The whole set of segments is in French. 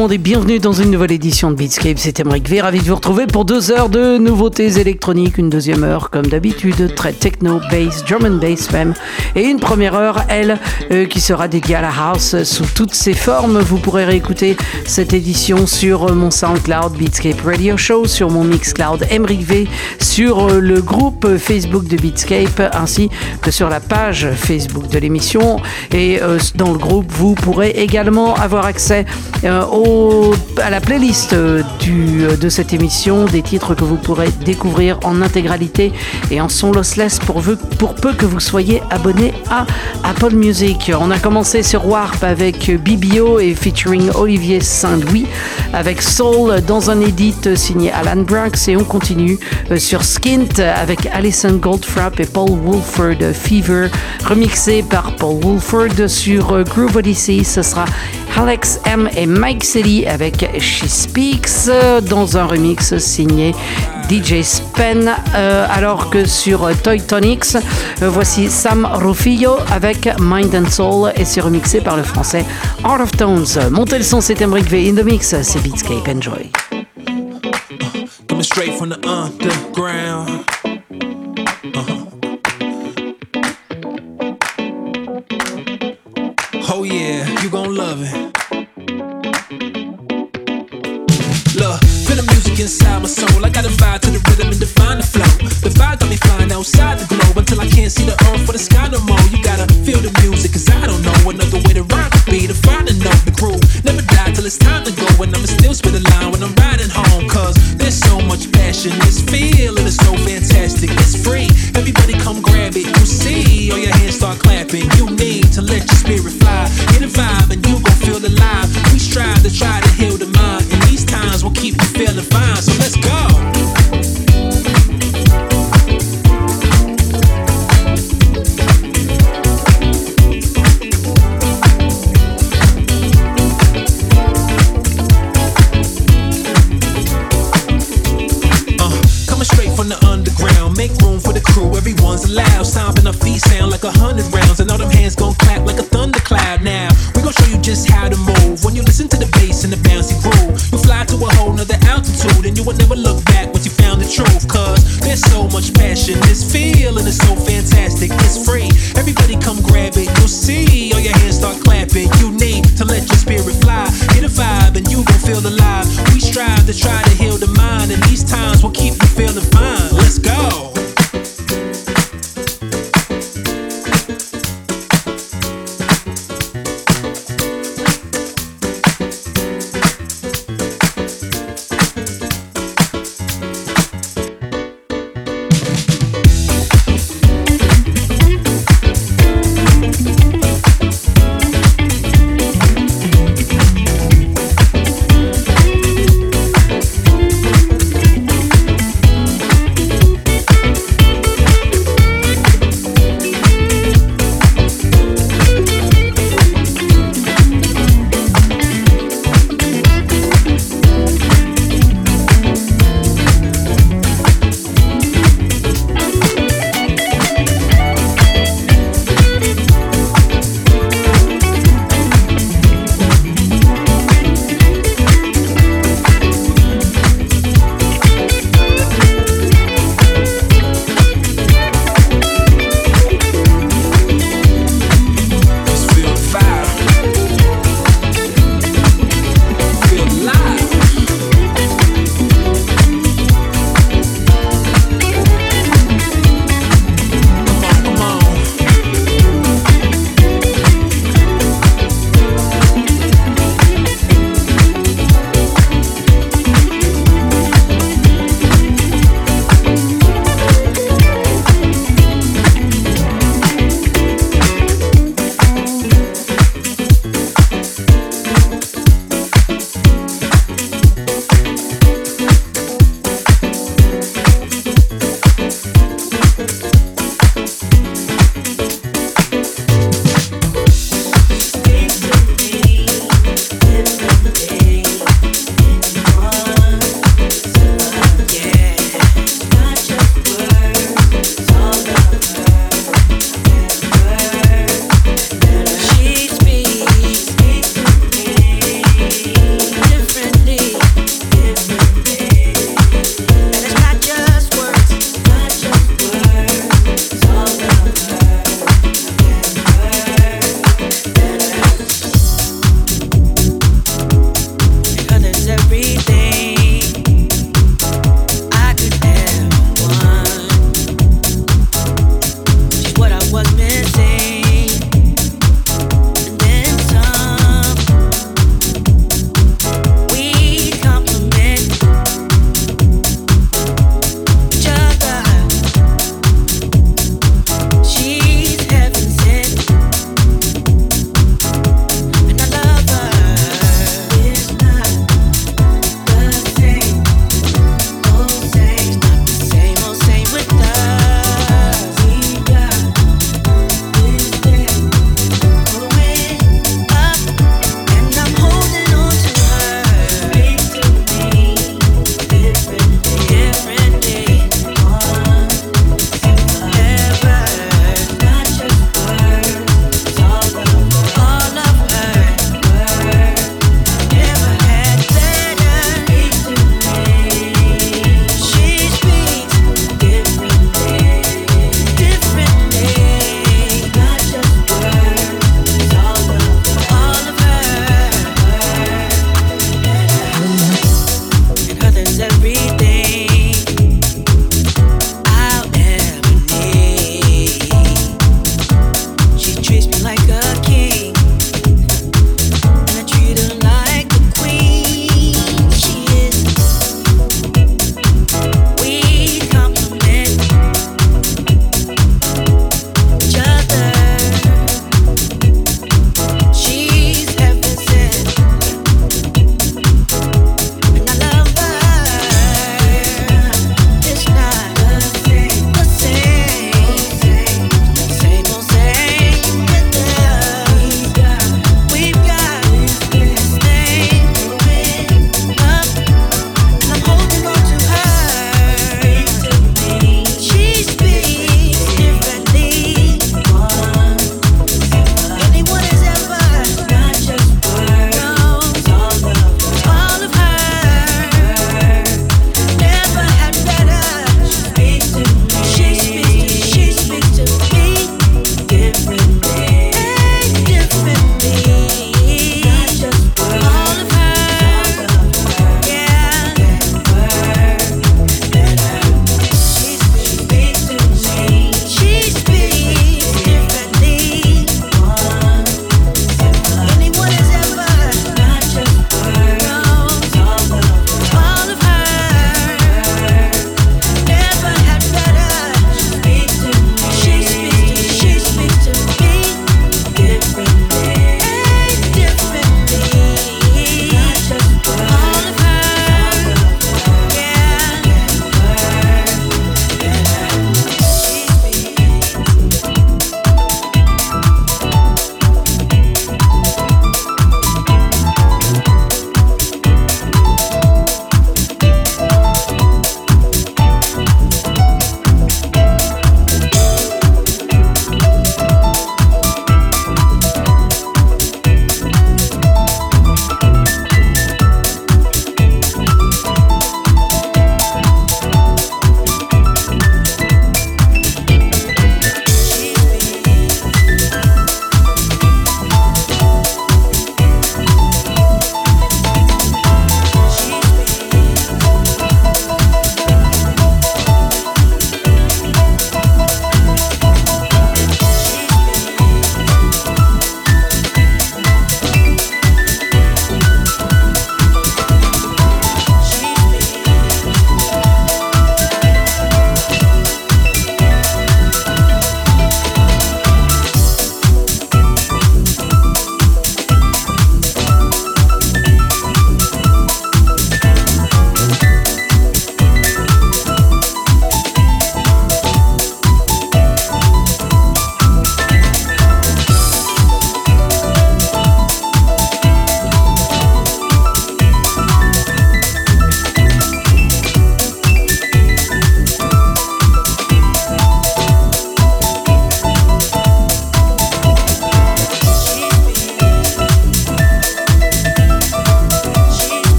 Monde et bienvenue dans une nouvelle édition de Beatscape. C'est Emmerich V, ravi de vous retrouver pour deux heures de nouveautés électroniques. Une deuxième heure, comme d'habitude, très techno, bass, and bass même. Et une première heure, elle, euh, qui sera dédiée à la house sous toutes ses formes. Vous pourrez réécouter cette édition sur mon SoundCloud Beatscape Radio Show, sur mon Mixcloud Emmerich V, sur euh, le groupe Facebook de Beatscape, ainsi que sur la page Facebook de l'émission. Et euh, dans le groupe, vous pourrez également avoir accès euh, à la playlist de cette émission, des titres que vous pourrez découvrir en intégralité et en son lossless pour, peu que vous soyez abonné à Apple Music. On a commencé sur Warp avec BBO et featuring Olivier Saint-Louis, avec Soul dans un edit signé Alan Brax et on continue sur Skint avec Alison Goldfrapp et Paul Wolford Fever, remixé par Paul Wolford sur Groove Odyssey. Ce sera Alex M et Mike City avec She Speaks dans un remix signé DJ Spen, euh, alors que sur Toy Tonics, euh, voici Sam Rufillo avec Mind and Soul et c'est remixé par le français Art of Tones. Montez le son, c'est Emric V in the mix, c'est Beatscape, enjoy. Coming straight from the underground. Uh-huh. Oh yeah, you gon' love it. Look, feel the music inside my soul. I got a vibe to the rhythm and define the flow. The vibe got me flying outside the globe until I can't see the earth or the sky no more. You gotta feel the music, cause I don't know another way to could be to find and know the groove. Never die till it's time to go, and I'ma still spit a line when I'm passion, this feeling is so fantastic, it's free. Everybody come grab it, you see. All your hands start clapping. You need to let your spirit fly. Get a vibe and you gon' feel alive. We strive to try to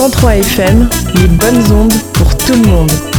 103 FM, les bonnes ondes pour tout le monde.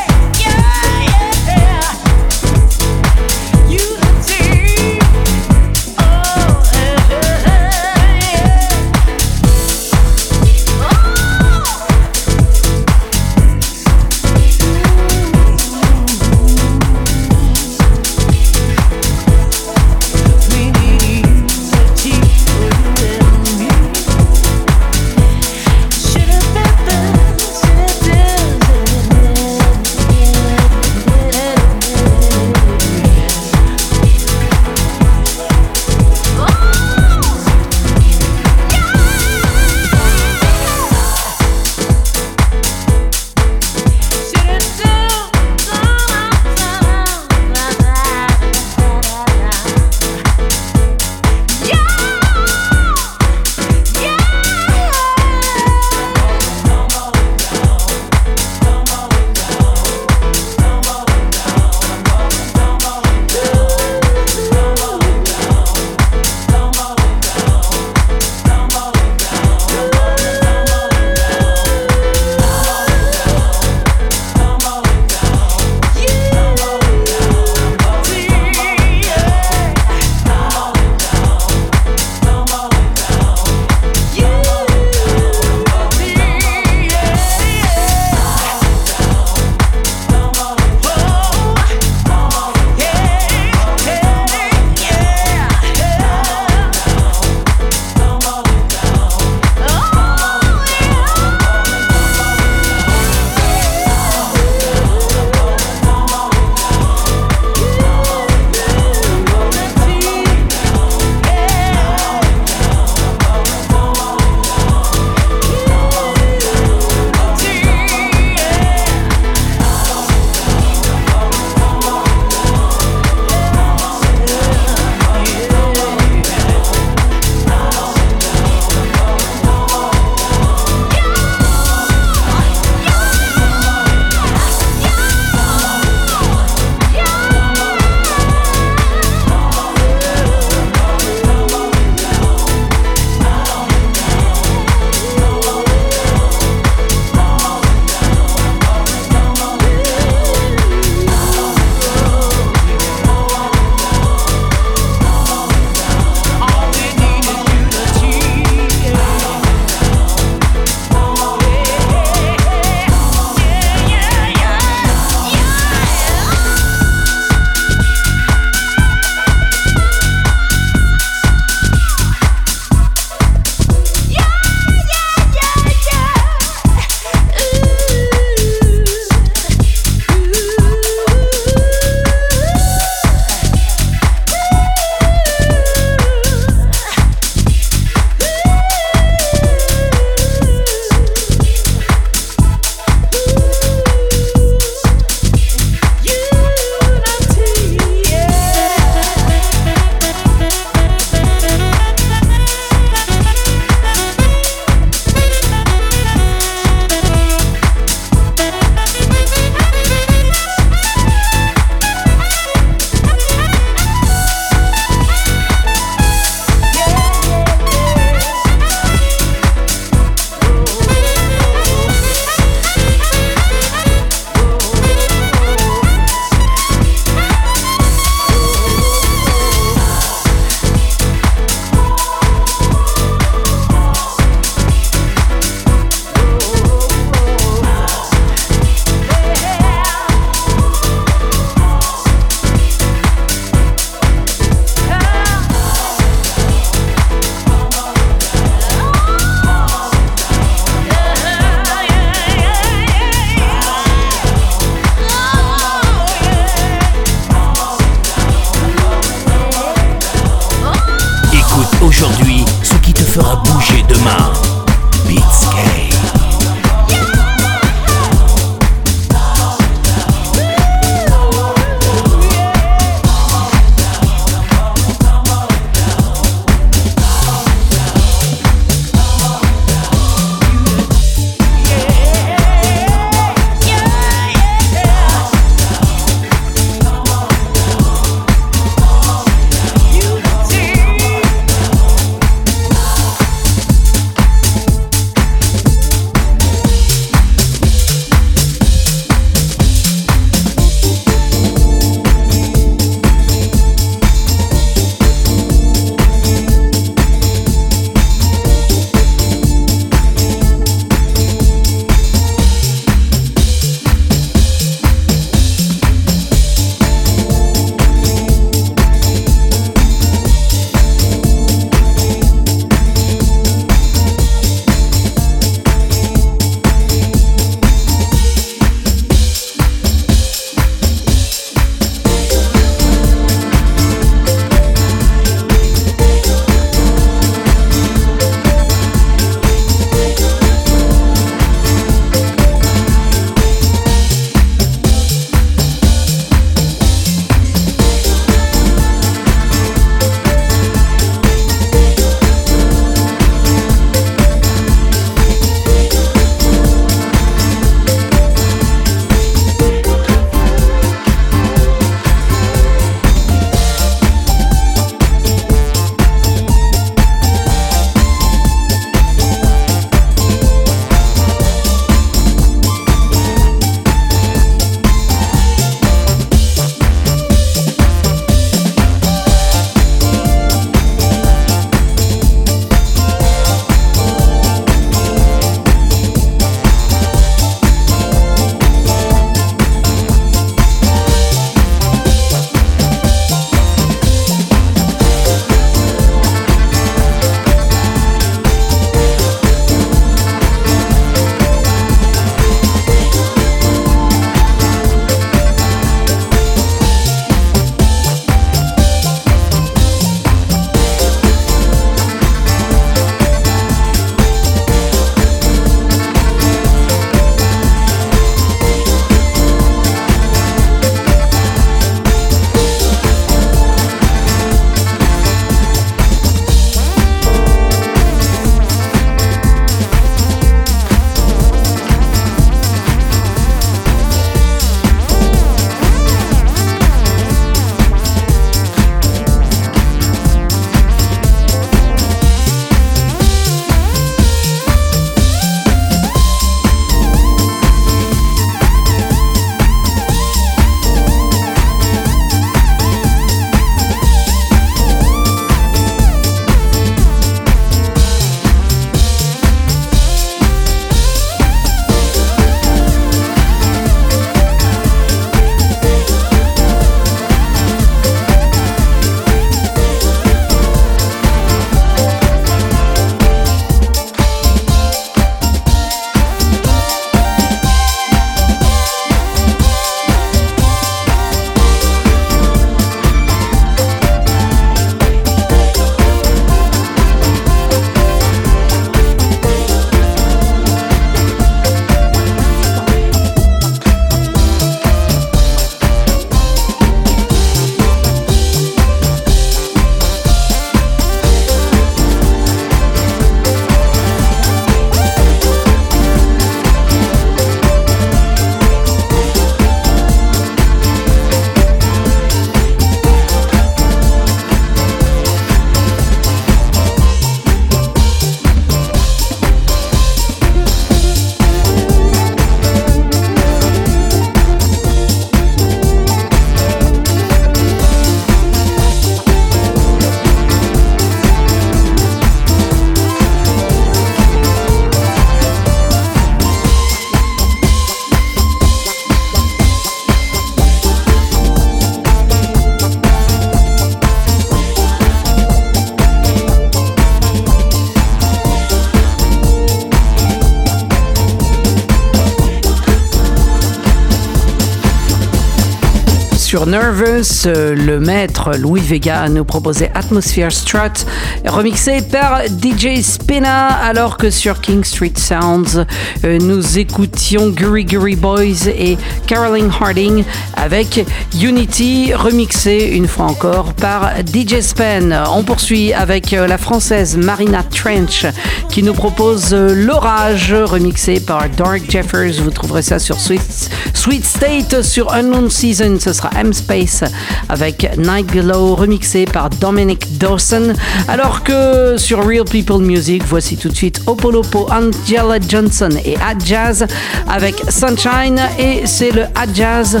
Euh, le maître Louis Vega nous proposait Atmosphere Strut, remixé par DJ Spina, alors que sur King Street Sounds, euh, nous écoutions Guri Boys et Caroline Harding avec Unity, remixé une fois encore par DJ Spen. On poursuit avec euh, la française Marina Trench qui nous propose L'Orage, remixé par Dark Jeffers. Vous trouverez ça sur Sweet, Sweet State sur Unknown Season. Ce sera M-Space avec Night Glow remixé par Dominic Dawson. Alors que sur Real People Music, voici tout de suite Opolopo, Angela Johnson et Ad Jazz avec Sunshine. Et c'est le Ad Jazz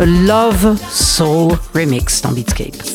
Love Soul Remix dans Beatscape.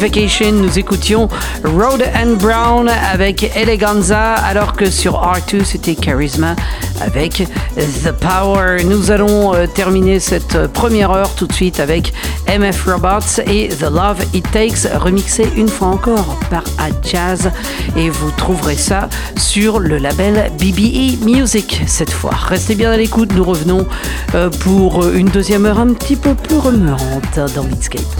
Vacation, nous écoutions Road and Brown avec Eleganza, alors que sur R2 c'était Charisma avec The Power. Nous allons euh, terminer cette première heure tout de suite avec MF Robots et The Love It Takes, remixé une fois encore par Jazz. Et vous trouverez ça sur le label BBE Music cette fois. Restez bien à l'écoute, nous revenons euh, pour une deuxième heure un petit peu plus remuante dans Beatscape.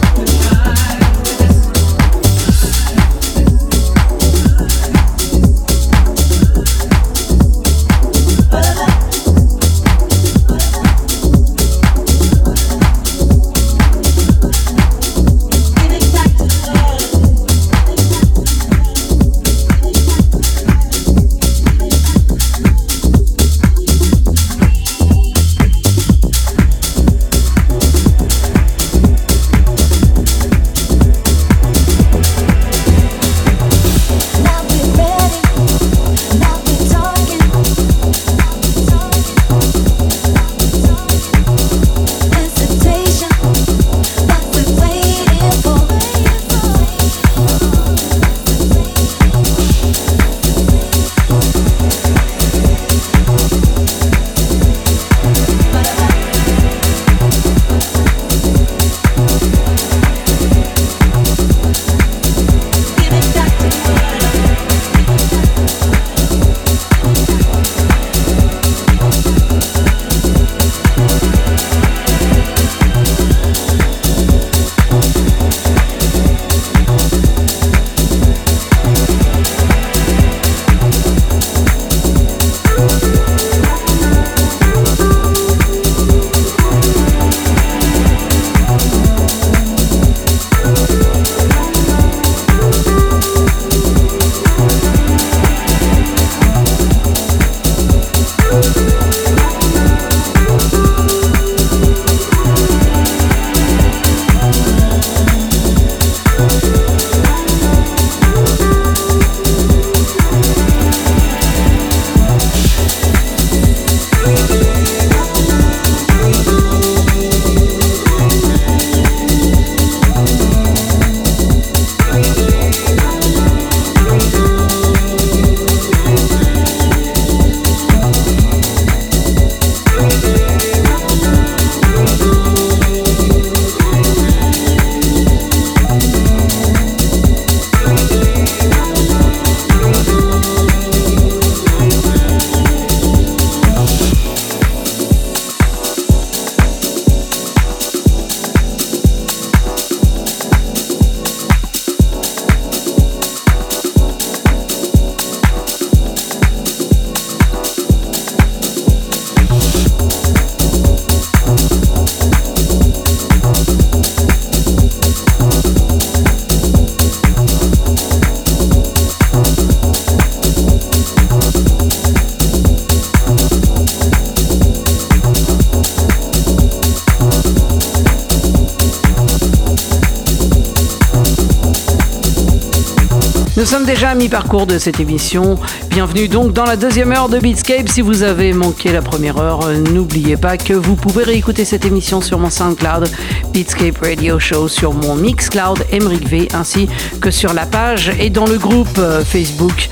Mi-parcours de cette émission. Bienvenue donc dans la deuxième heure de Beatscape. Si vous avez manqué la première heure, n'oubliez pas que vous pouvez réécouter cette émission sur mon SoundCloud Beatscape Radio Show, sur mon Mixcloud Emric V, ainsi que sur la page et dans le groupe euh, Facebook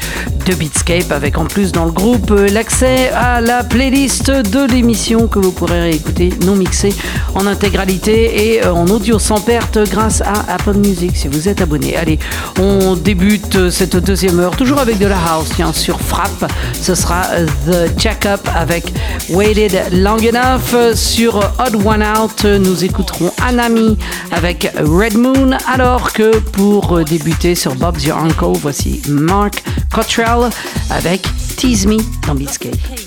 de Beatscape, avec en plus dans le groupe euh, l'accès à la playlist de l'émission que vous pourrez réécouter non mixée en intégralité et euh, en audio sans perte grâce à Apple Music si vous êtes abonné. Allez, on débute cette deuxième heure, toujours avec de la house, tiens, sur Frappe. Ce sera euh, The Check-up avec Waited Long Enough. Sur Odd One Out, nous écouterons Anami avec Red Moon, alors que pour débuter sur Bob's Your Uncle, voici Mark Cottrell avec Tease Me dans Beatscape.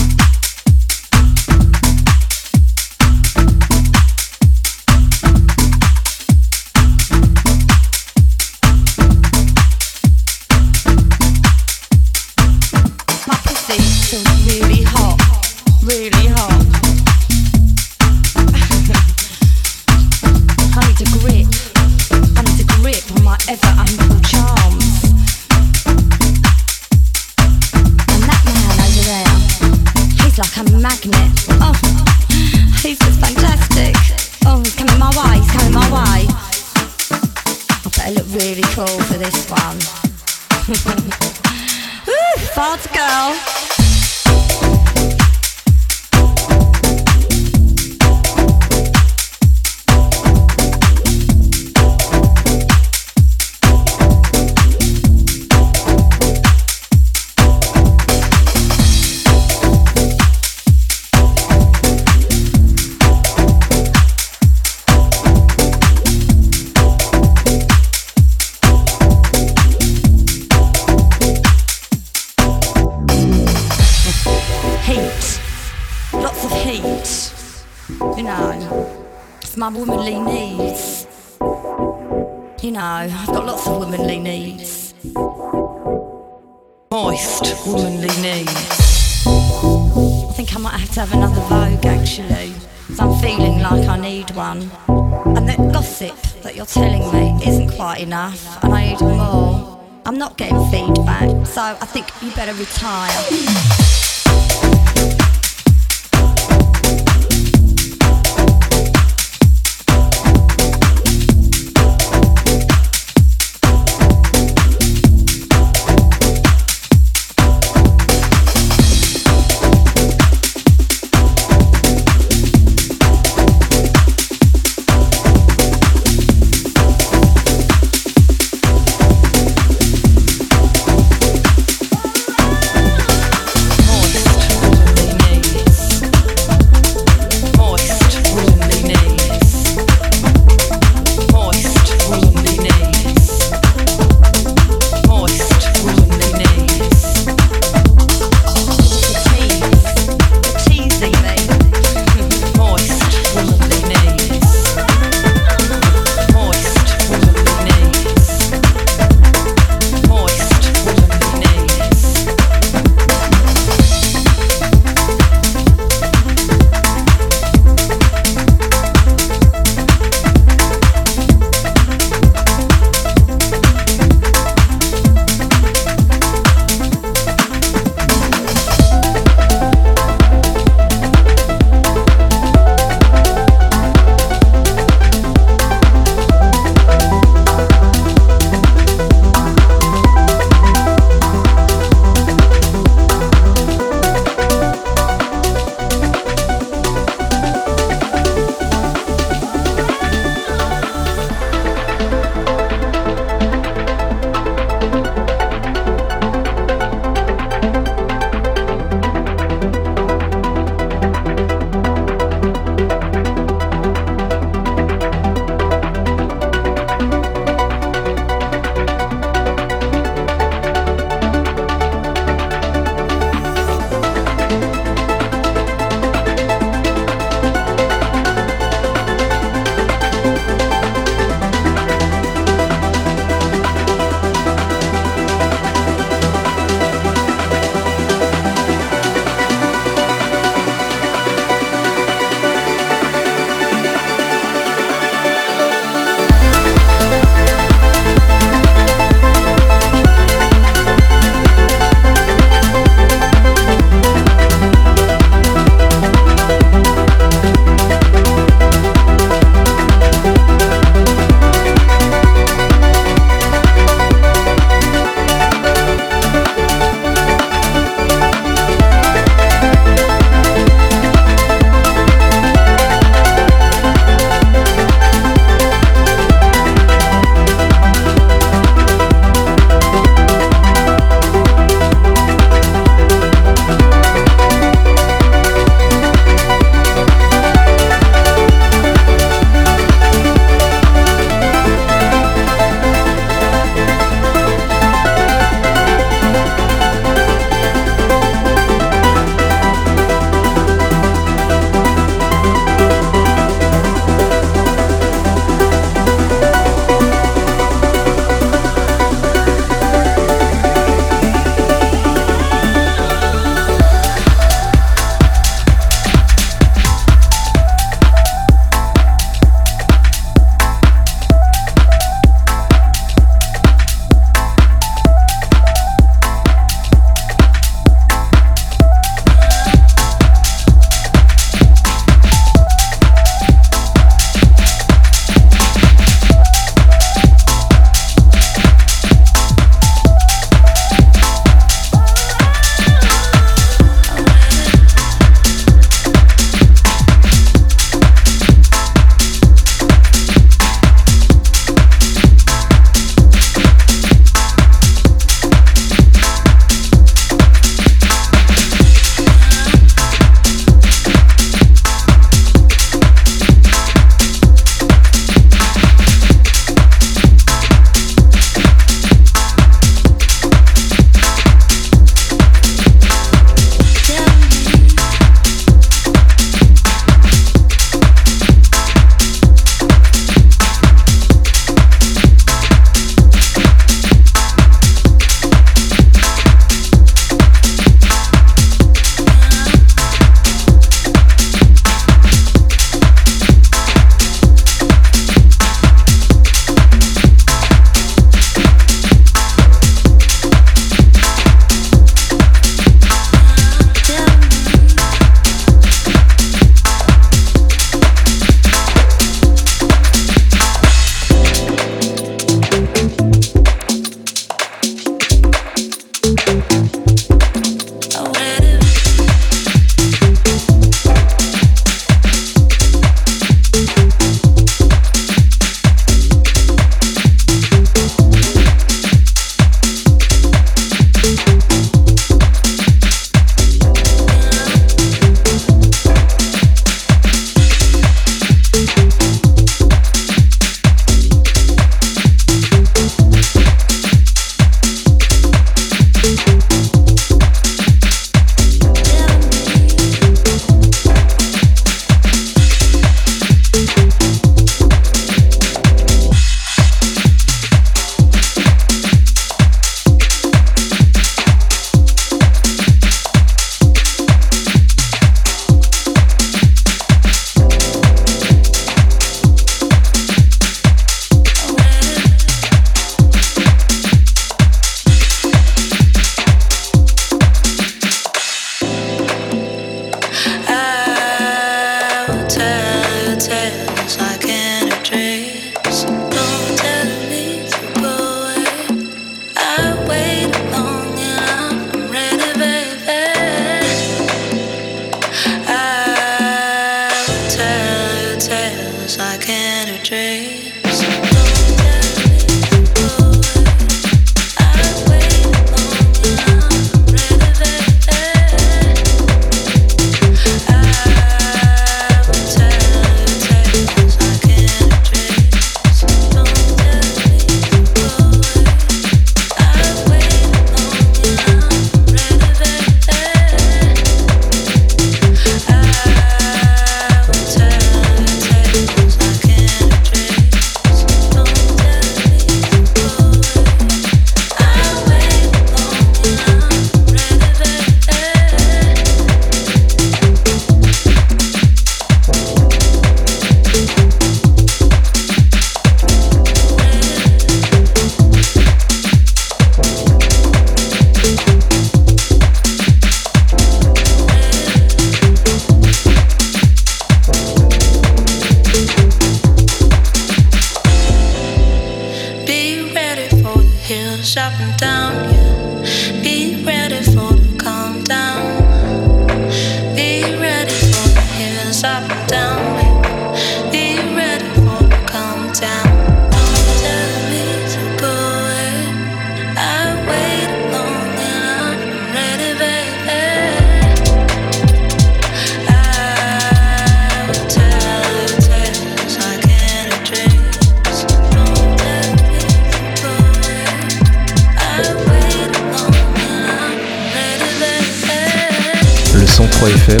103 FM,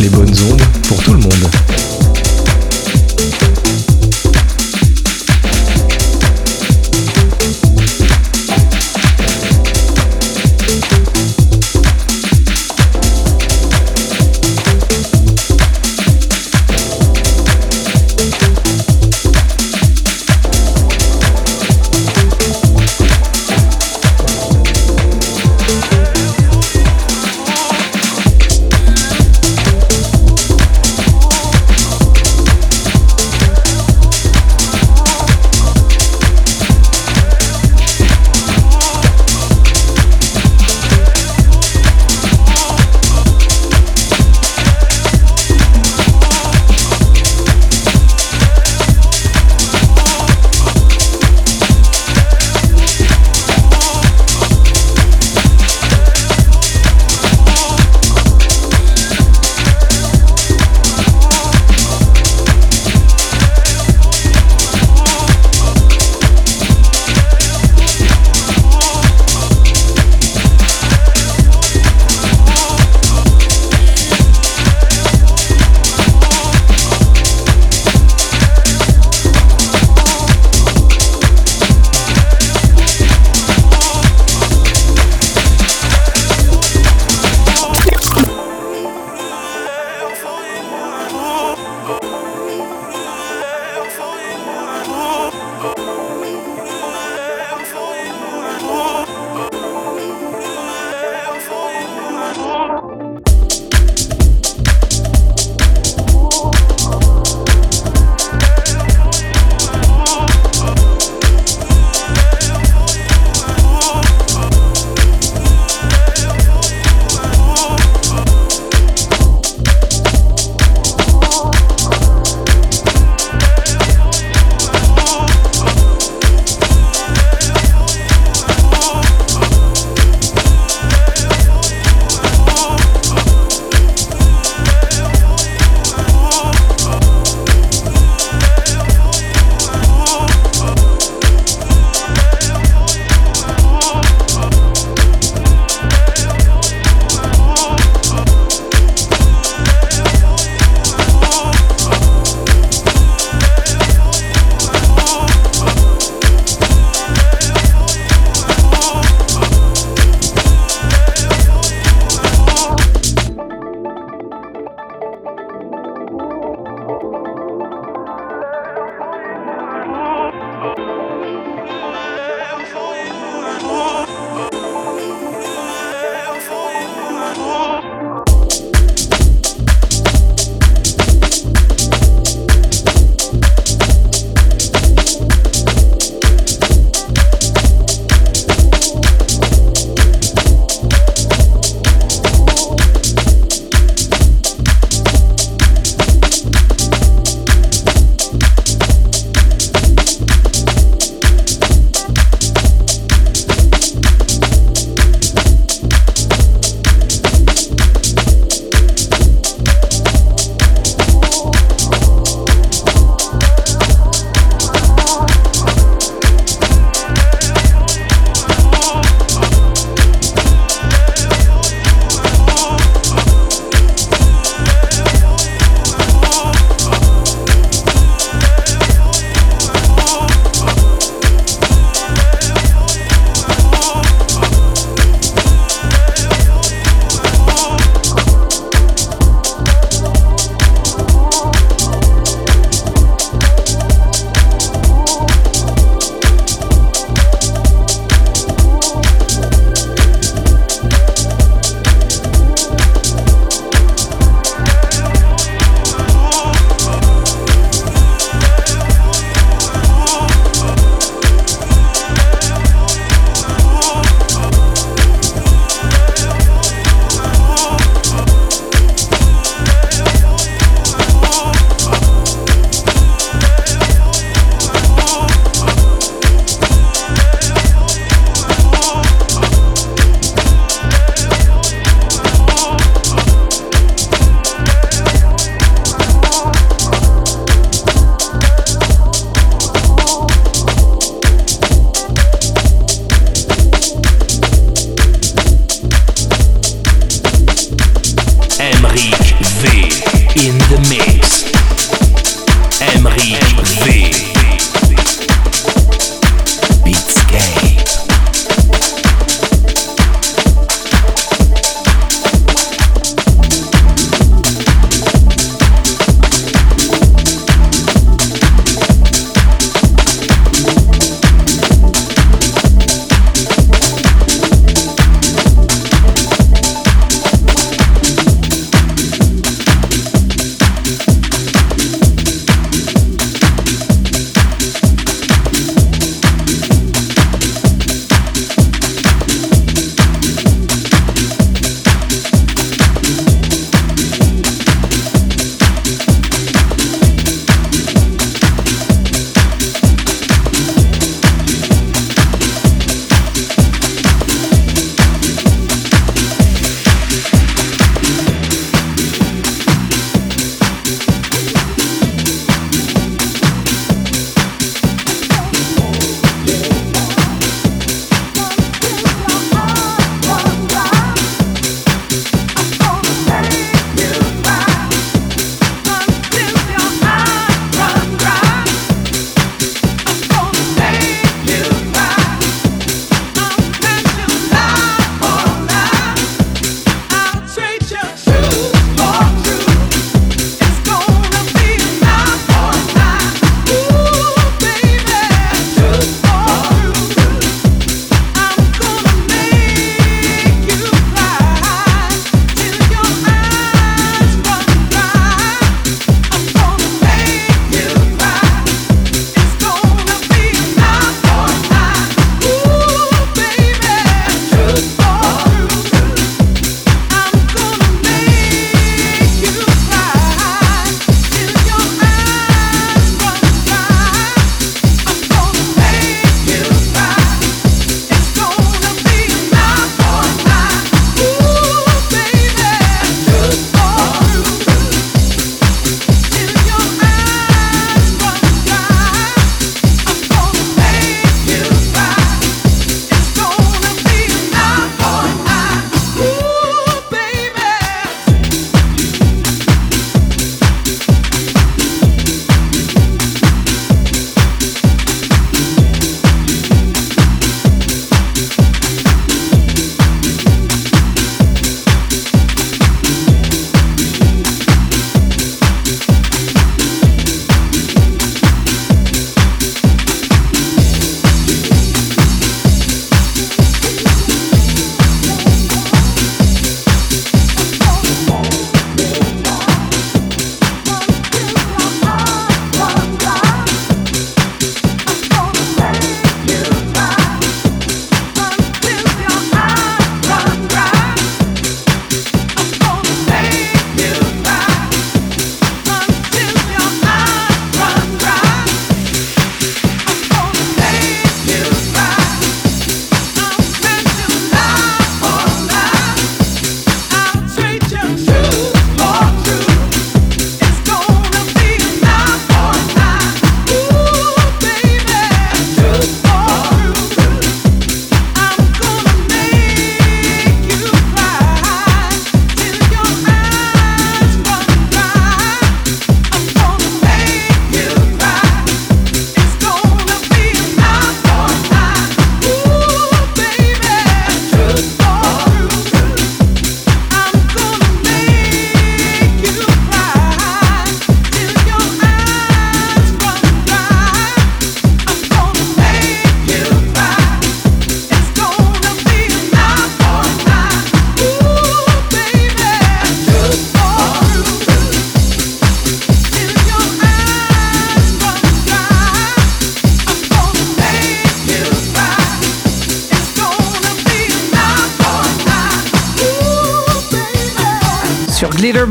les bonnes ondes pour tout le monde.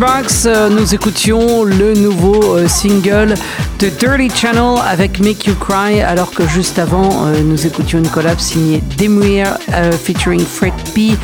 Euh, nous écoutions le nouveau euh, single de Dirty Channel avec Make You Cry, alors que juste avant, euh, nous écoutions une collab signée Demuir featuring Fred P,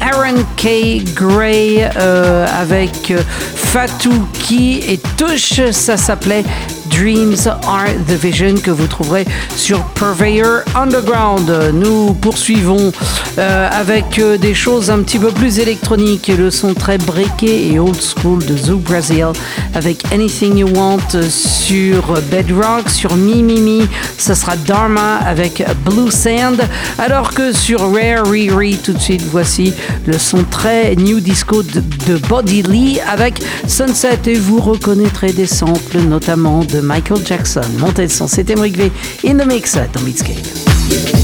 Aaron K. Gray avec Fatou Ki et Touche, ça s'appelait Dreams Are the Vision que vous trouverez sur Purveyor Underground. Nous poursuivons euh, avec euh, des choses un petit peu plus électroniques, le son très breaké et old school de Zoo Brazil avec Anything You Want sur Bedrock, sur Mimimi, ça sera Dharma avec Blue Sand, alors que sur Rare Riri, tout de suite, voici le son très new disco de, de Body Lee avec Sunset et vous reconnaîtrez des samples notamment de Michael Jackson. Montez le son, c'était Emric V in the mix dans Beatscape.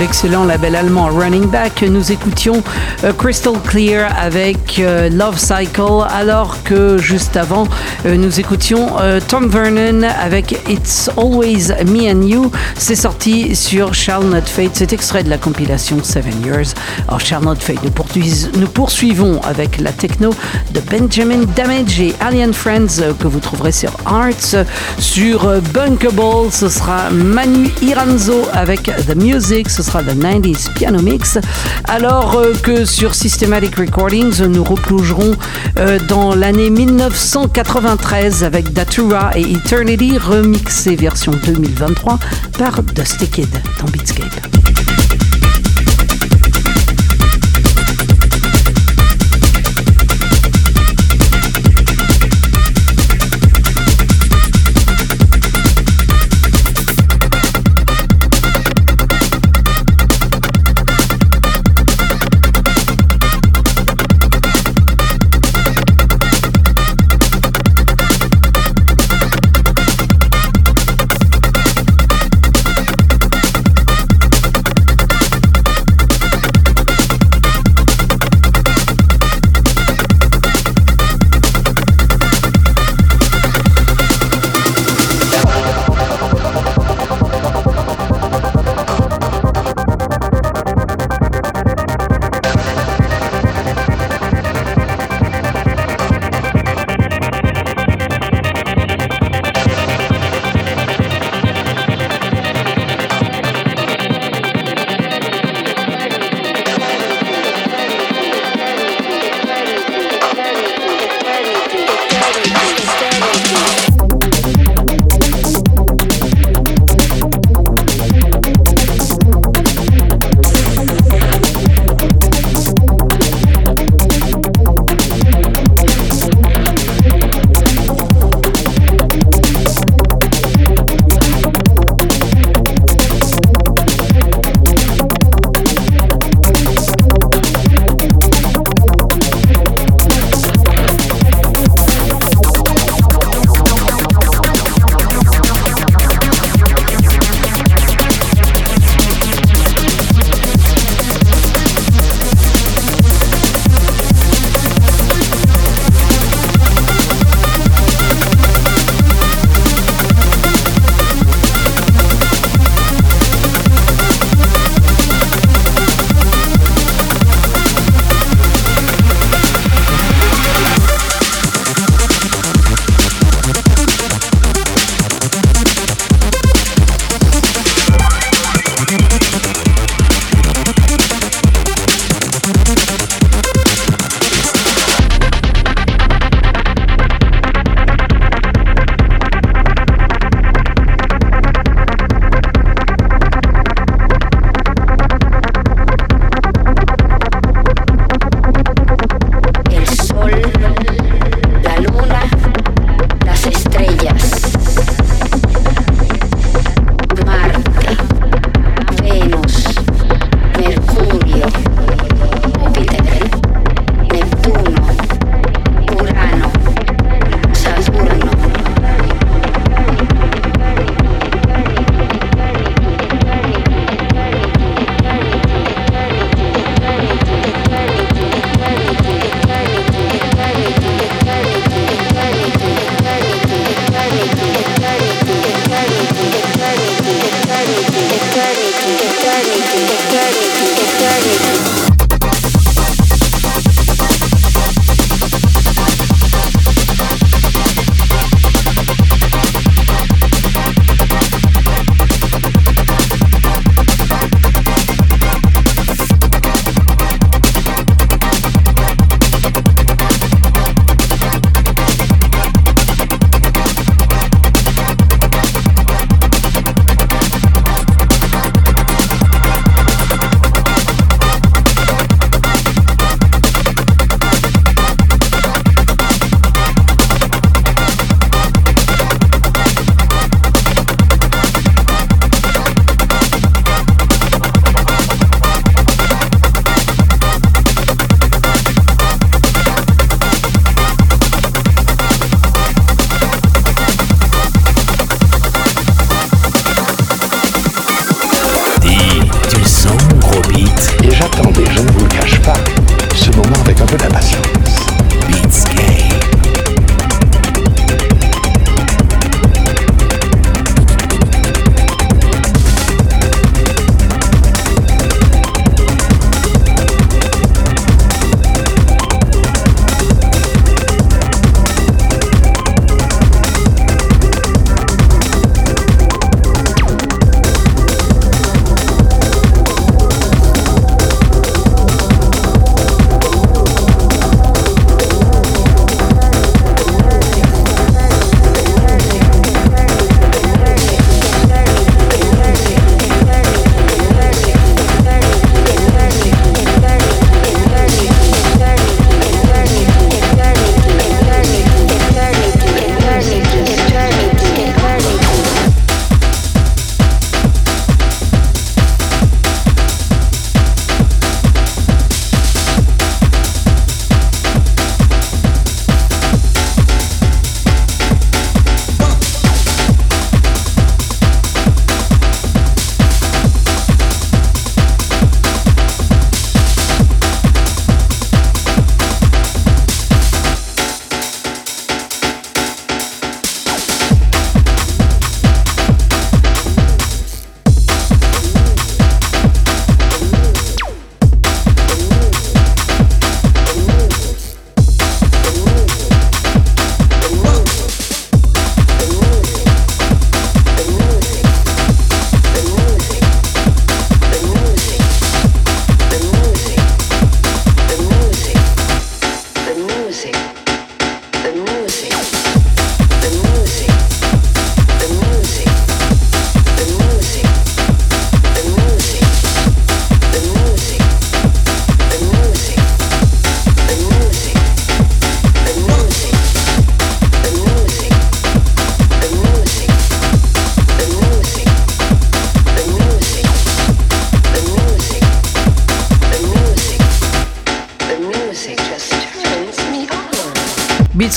L'excellent label allemand Running Back, nous écoutions euh, Crystal Clear avec euh, Love Cycle, alors que juste avant, euh, nous écoutions Tom Vernon avec It's Always Me and You. C'est sorti sur Shall Not Fade. C'est extrait de la compilation Seven Years. Alors, Shall Not Fade, nous, poursuivons avec la techno de Benjamin Damage et Alien Friends que vous trouverez sur Arts. Sur Bunkable, ce sera Manu Iranzo avec The Music le 90s Piano Mix. Alors euh, que sur Systematic Recordings, nous replongerons euh, dans l'année 1993 avec Datura et Eternity remixé version 2023 par Dusty Kid dans Beatscape.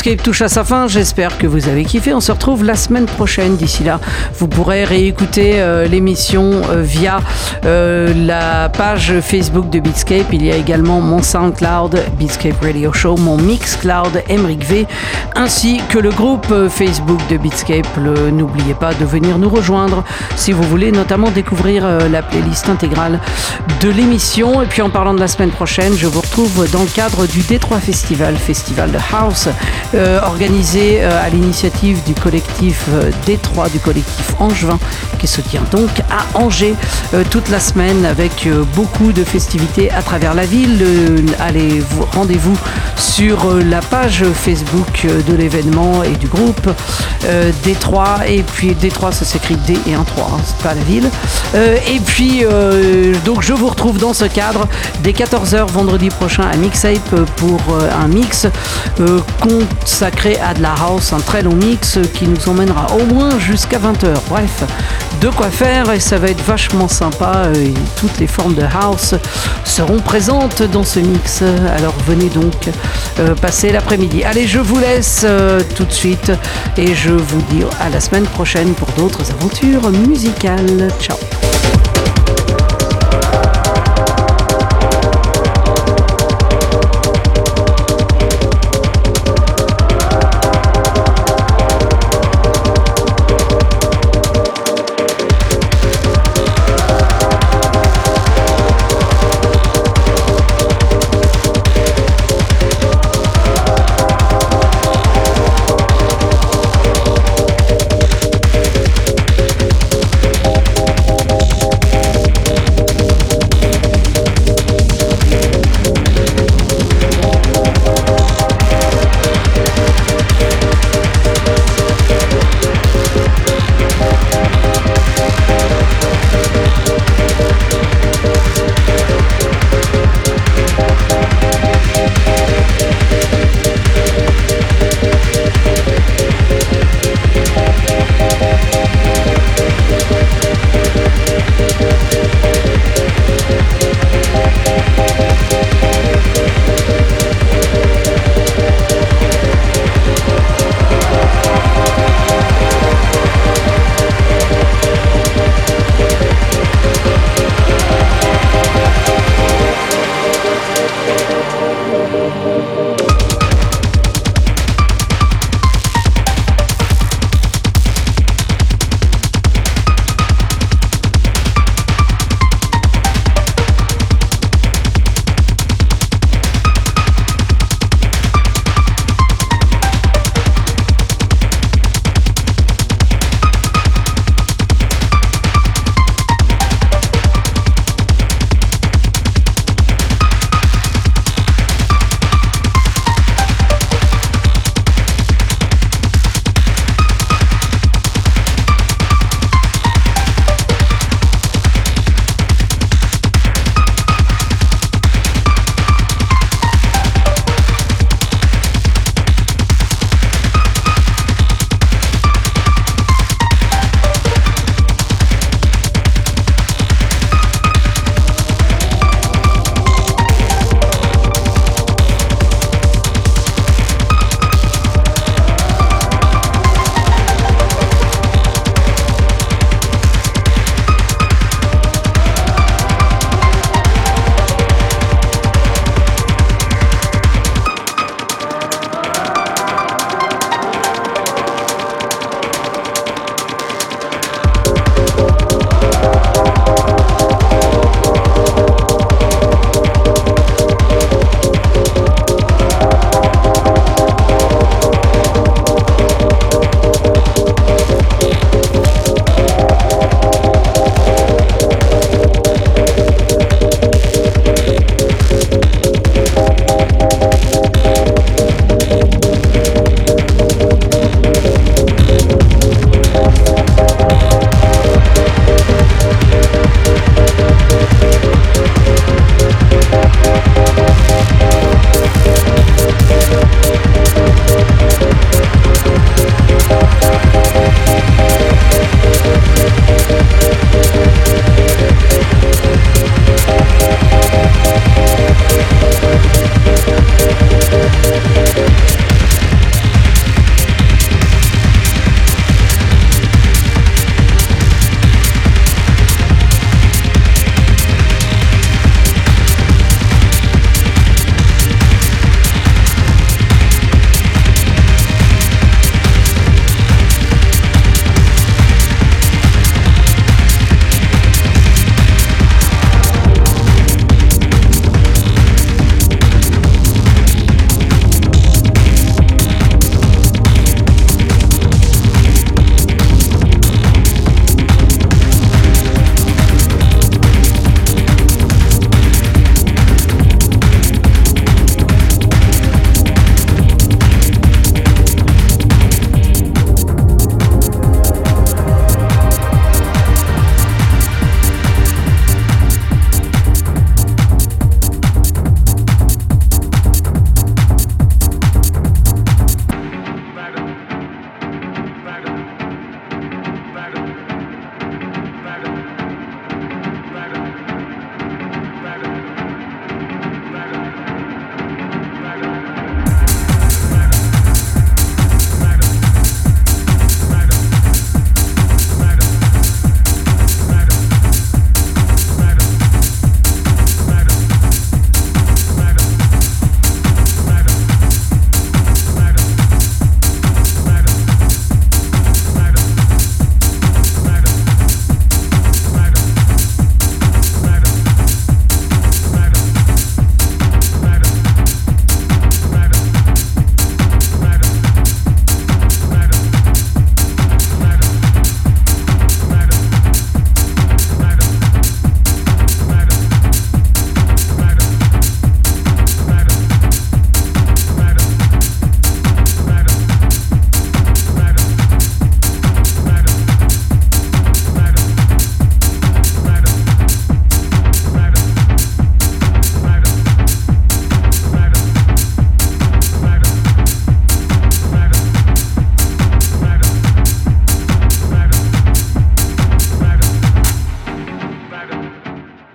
Beatscape touche à sa fin. J'espère que vous avez kiffé. On se retrouve la semaine prochaine. D'ici là, vous pourrez réécouter euh, l'émission euh, via euh, la page Facebook de Beatscape. Il y a également mon SoundCloud, Beatscape Radio Show, mon Mixcloud, Emric V, ainsi que le groupe Facebook de Beatscape. N'oubliez pas de venir nous rejoindre si vous voulez notamment découvrir euh, la playlist intégrale de l'émission. Et puis en parlant de la semaine prochaine, je vous retrouve dans le cadre du Détroit Festival, festival de house, euh, organisé euh, à l'initiative du collectif Détroit, du collectif Angevin, qui se tient donc à Angers toute la semaine avec beaucoup de festivités à travers la ville. Euh, allez, vous- rendez-vous sur la page Facebook de l'événement et du groupe euh, Détroit. Et puis Détroit, ça s'écrit D et un 3, hein, c'est pas la ville. Euh, et puis, euh, donc je vous retrouve dans ce cadre dès 14h vendredi prochain à Mixape pour euh, un mix consacré à de la house, un très long mix qui nous emmènera au moins jusqu'à 20h. Bref, de quoi faire et ça va être vachement sympa. et toutes les formes de house seront présentes dans ce mix. Alors venez donc passer l'après-midi. Allez, je vous laisse euh, tout de suite et je vous dis à la semaine prochaine pour d'autres aventures musicales. Ciao